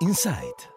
Insight.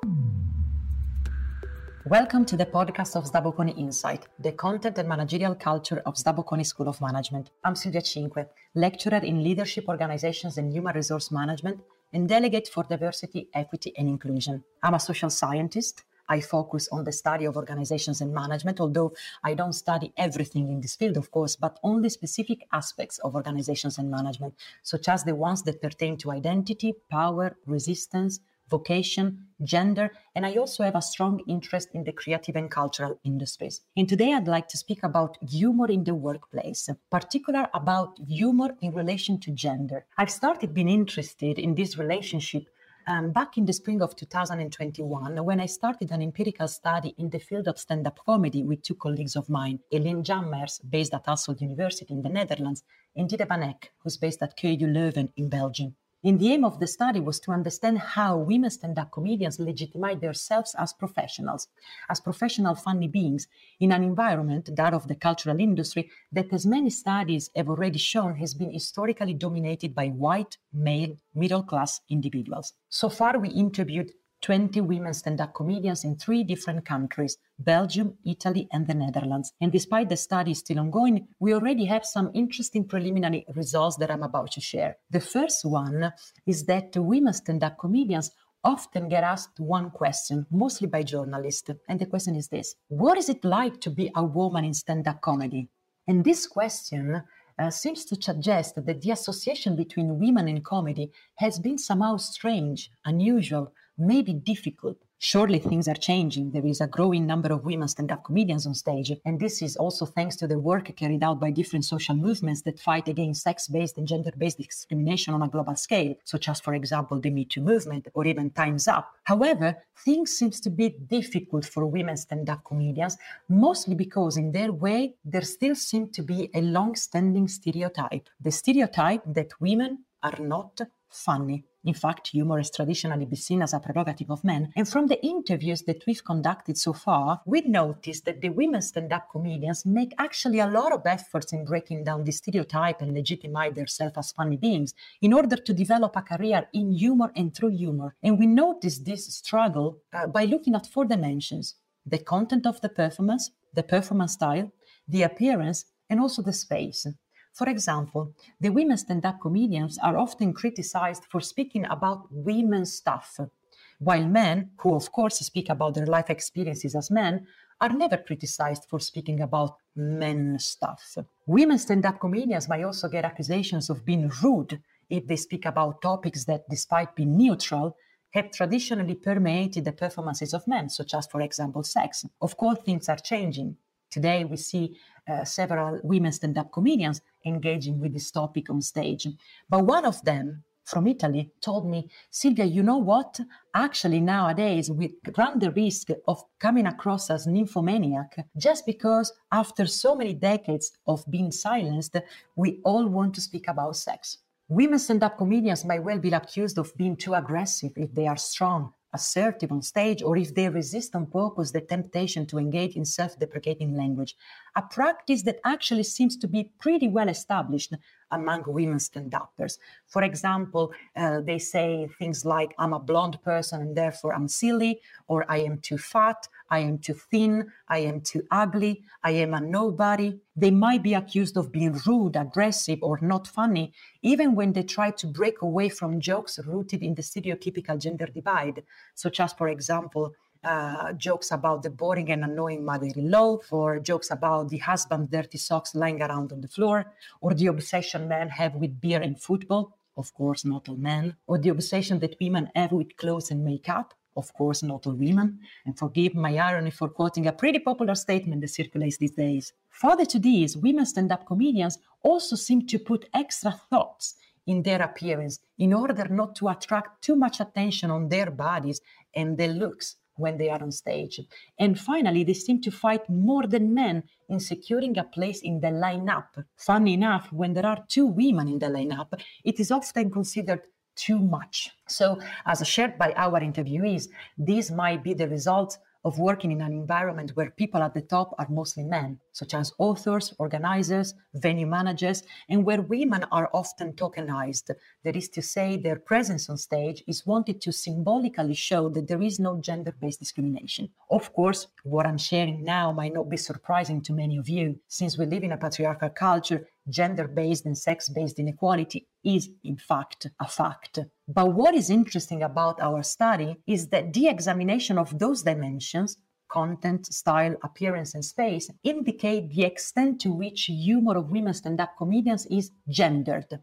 Welcome to the podcast of SDA Bocconi Insight, the content and managerial culture of SDA Bocconi School of Management. I'm Silvia Cinque, lecturer in leadership organizations and human resource management and delegate for diversity, equity, and inclusion. I'm a social scientist I focus on the study of organizations and management, although I don't study everything in this field, of course, but only specific aspects of organizations and management, such as the ones that pertain to identity, power, resistance, vocation, gender, and I also have a strong interest in the creative and cultural industries. And today I'd like to speak about humor in the workplace, particular about humor in relation to gender. I've started being interested in this relationship um, back in the spring of 2021, when I started an empirical study in the field of stand up comedy with two colleagues of mine, Eline Jammers, based at Hasselt University in the Netherlands, and Dide Van Eck, who's based at KU Leuven in Belgium. And the aim of the study was to understand how women stand up comedians legitimize themselves as professionals, as professional funny beings in an environment, that of the cultural industry, that, as many studies have already shown, has been historically dominated by white, male, middle class individuals. So far, we interviewed 20 women stand up comedians in three different countries Belgium, Italy, and the Netherlands. And despite the study still ongoing, we already have some interesting preliminary results that I'm about to share. The first one is that women stand up comedians often get asked one question, mostly by journalists. And the question is this What is it like to be a woman in stand up comedy? And this question uh, seems to suggest that the association between women and comedy has been somehow strange, unusual, maybe difficult. Surely things are changing. There is a growing number of women stand up comedians on stage. And this is also thanks to the work carried out by different social movements that fight against sex based and gender based discrimination on a global scale, such as, for example, the Me Too movement or even Time's Up. However, things seem to be difficult for women stand up comedians, mostly because in their way, there still seems to be a long standing stereotype the stereotype that women are not funny. In fact, humor has traditionally been seen as a prerogative of men. And from the interviews that we've conducted so far, we've noticed that the women stand up comedians make actually a lot of efforts in breaking down the stereotype and legitimize themselves as funny beings in order to develop a career in humor and through humor. And we notice this struggle uh, by looking at four dimensions the content of the performance, the performance style, the appearance, and also the space. For example, the women stand up comedians are often criticized for speaking about women's stuff, while men, who of course speak about their life experiences as men, are never criticized for speaking about men's stuff. Women stand up comedians might also get accusations of being rude if they speak about topics that, despite being neutral, have traditionally permeated the performances of men, such as, for example, sex. Of course, things are changing. Today, we see uh, several women stand up comedians engaging with this topic on stage. But one of them from Italy told me, Silvia, you know what? Actually, nowadays we run the risk of coming across as nymphomaniac just because after so many decades of being silenced, we all want to speak about sex. Women stand up comedians might well be accused of being too aggressive if they are strong assertive on stage or if they resist on purpose the temptation to engage in self deprecating language, a practice that actually seems to be pretty well established among women stand uppers. For example, uh, they say things like, I'm a blonde person and therefore I'm silly, or I am too fat, I am too thin, I am too ugly, I am a nobody. They might be accused of being rude, aggressive, or not funny, even when they try to break away from jokes rooted in the stereotypical gender divide, such as, for example, uh, jokes about the boring and annoying mother-in-law, or jokes about the husband's dirty socks lying around on the floor, or the obsession men have with beer and football. Of course, not all men, or the obsession that women have with clothes and makeup. Of course, not all women. And forgive my irony for quoting a pretty popular statement that circulates these days. Further to this, women stand up comedians also seem to put extra thoughts in their appearance in order not to attract too much attention on their bodies and their looks when they are on stage. And finally, they seem to fight more than men in securing a place in the lineup. Funny enough, when there are two women in the lineup, it is often considered too much. So, as shared by our interviewees, this might be the result of working in an environment where people at the top are mostly men. such as authors, organizers, venue managers, and where women are often tokenized. That is to say, their presence on stage is wanted to symbolically show that there is no gender based discrimination. Of course, what I'm sharing now might not be surprising to many of you, since we live in a patriarchal culture gender based and sex based inequality is, in fact, a fact. But what is interesting about our study is that the examination of those dimensions content, style, appearance, and space indicate the extent to which humor of women stand up comedians is gendered,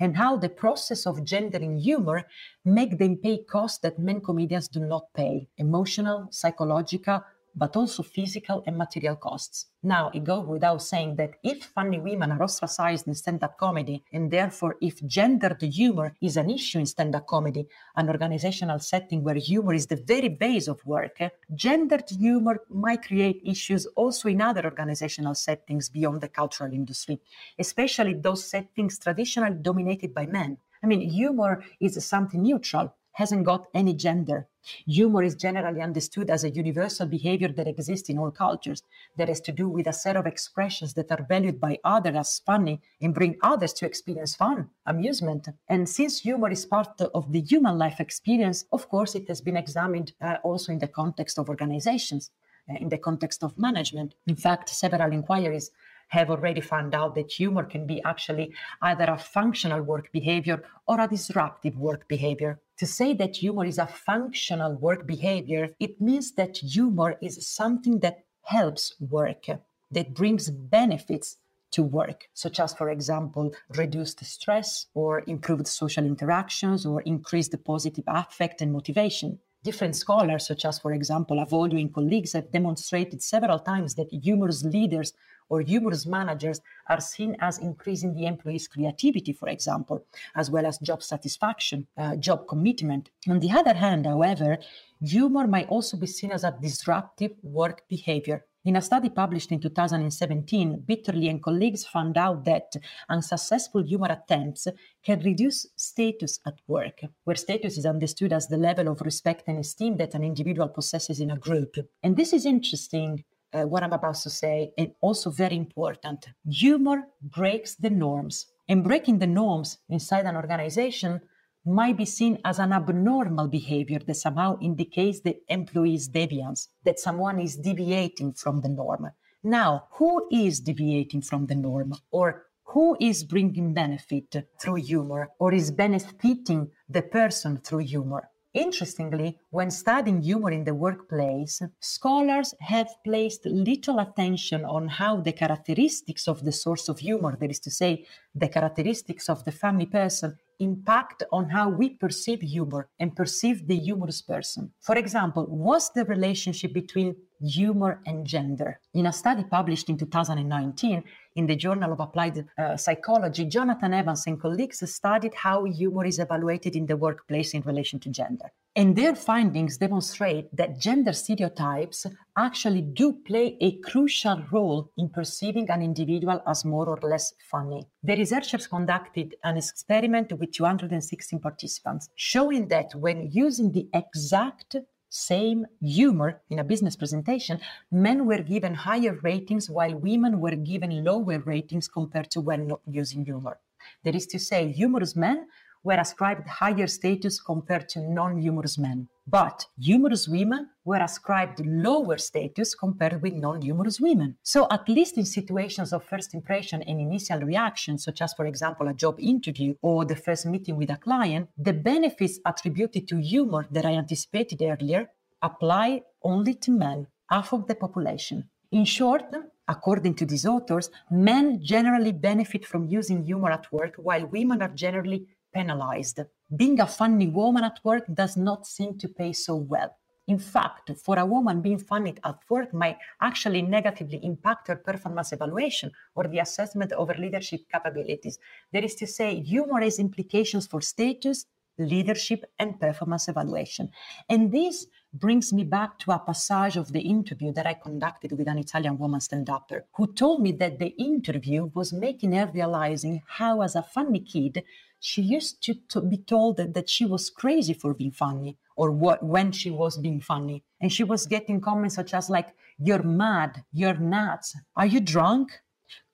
and how the process of gendering humor make them pay costs that men comedians do not pay emotional, psychological, but also physical and material costs. Now, it goes without saying that if funny women are ostracized in stand up comedy, and therefore if gendered humor is an issue in stand up comedy, an organizational setting where humor is the very base of work, eh, gendered humor might create issues also in other organizational settings beyond the cultural industry, especially those settings traditionally dominated by men. I mean, humor is something neutral hasn't got any gender. Humor is generally understood as a universal behavior that exists in all cultures, that has to do with a set of expressions that are valued by others as funny and bring others to experience fun, amusement. And since humor is part of the human life experience, of course, it has been examined uh, also in the context of organizations, uh, in the context of management. In fact, several inquiries have already found out that humor can be actually either a functional work behavior or a disruptive work behavior. To say that humor is a functional work behavior, it means that humor is something that helps work, that brings benefits to work, such as, for example, reduced stress or improved social interactions or increased positive affect and motivation. Different scholars, such as, for example, Avolio and colleagues, have demonstrated several times that humorous leaders or humorous managers are seen as increasing the employee's creativity, for example, as well as job satisfaction, uh, job commitment. On the other hand, however, humor might also be seen as a disruptive work behavior. In a study published in 2017, Bitterly and colleagues found out that unsuccessful humor attempts can reduce status at work, where status is understood as the level of respect and esteem that an individual possesses in a group. And this is interesting uh, what I'm about to say, and also very important. Humor breaks the norms, and breaking the norms inside an organization might be seen as an abnormal behavior that somehow indicates the employee's deviance, that someone is deviating from the norm. Now, who is deviating from the norm? Or who is bringing benefit through humor or is benefiting the person through humor? Interestingly, when studying humor in the workplace, scholars have placed little attention on how the characteristics of the source of humor, that is to say, the characteristics of the funny person, impact on how we perceive humor and perceive the humorous person. For example, what's the relationship between humor and gender? In a study published in 2019, in the Journal of Applied uh, Psychology, Jonathan Evans and colleagues studied how humor is evaluated in the workplace in relation to gender. And their findings demonstrate that gender stereotypes actually do play a crucial role in perceiving an individual as more or less funny. The researchers conducted an experiment with 216 participants, showing that when using the exact same humor in a business presentation, men were given higher ratings while women were given lower ratings compared to when not using humor. That is to say, humorous men were ascribed higher status compared to non humorous men. But humorous women were ascribed lower status compared with non humorous women. So, at least in situations of first impression and initial reaction, such as, for example, a job interview or the first meeting with a client, the benefits attributed to humor that I anticipated earlier apply only to men, half of the population. In short, according to these authors, men generally benefit from using humor at work while women are generally penalized. Being a funny woman at work does not seem to pay so well. In fact, for a woman, being funny at work might actually negatively impact her performance evaluation or the assessment of her leadership capabilities. That is to say, humor has implications for status, leadership, and performance evaluation. And this brings me back to a passage of the interview that I conducted with an Italian woman stand upper who told me that the interview was making her realizing how, as a funny kid, she used to, to be told that, that she was crazy for being funny or what when she was being funny. And she was getting comments such as like, you're mad, you're nuts, are you drunk?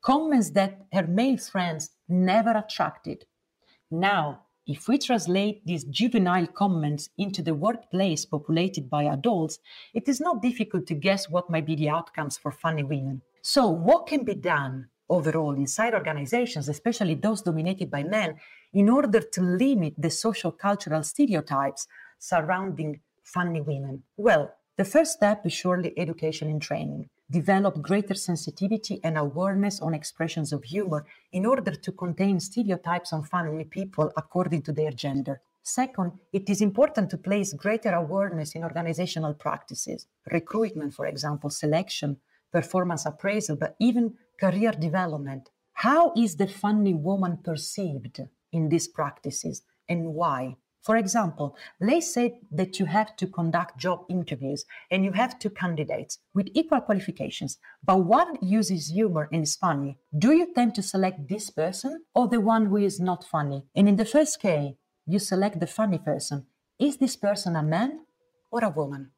Comments that her male friends never attracted. Now, if we translate these juvenile comments into the workplace populated by adults, it is not difficult to guess what might be the outcomes for funny women. So, what can be done overall inside organizations, especially those dominated by men, in order to limit the social cultural stereotypes surrounding funny women? Well, the first step is surely education and training. Develop greater sensitivity and awareness on expressions of humor in order to contain stereotypes on funny people according to their gender. Second, it is important to place greater awareness in organizational practices, recruitment, for example, selection, performance appraisal, but even career development. How is the funny woman perceived in these practices and why? For example, let's say that you have to conduct job interviews and you have two candidates with equal qualifications, but one uses humor and is funny. Do you tend to select this person or the one who is not funny? And in the first case, you select the funny person. Is this person a man or a woman?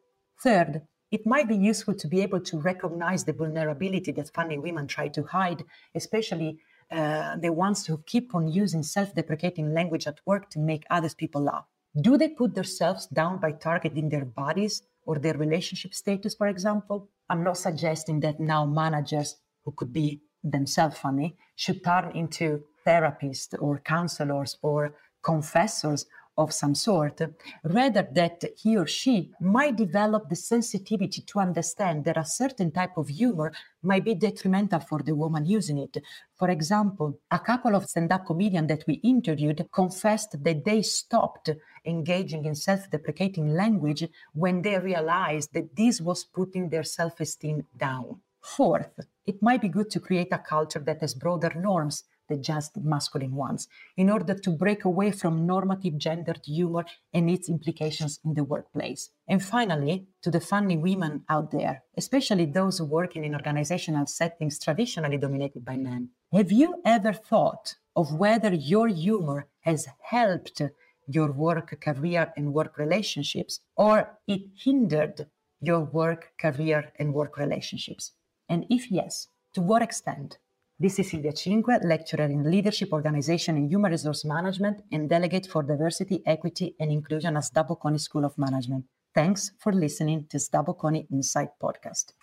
Third, it might be useful to be able to recognize the vulnerability that funny women try to hide, especially uh, the ones who keep on using self deprecating language at work to make other people laugh? Do they put themselves down by targeting their bodies or their relationship status, for example? I'm not suggesting that now managers who could be themselves funny should turn into therapists or counselors or confessors of some sort, rather that he or she might develop the sensitivity to understand that a certain type of humor might be detrimental for the woman using it. For example, a couple of stand-up comedians that we interviewed confessed that they stopped engaging in self-deprecating language when they realized that this was putting their self-esteem down. Fourth, it might be good to create a culture that has broader norms the just masculine ones, in order to break away from normative gendered humor and its implications in the workplace. And finally, to the funny women out there, especially those working in organizational settings traditionally dominated by men, have you ever thought of whether your humor has helped your work career and work relationships, or it hindered your work career and work relationships? And if yes, to what extent? This is Silvia Cinque, lecturer in Leadership, Organization and Human Resource Management and Delegate for Diversity, Equity and Inclusion at SDA Bocconi School of Management. Thanks for listening to SDA Bocconi Insight podcast.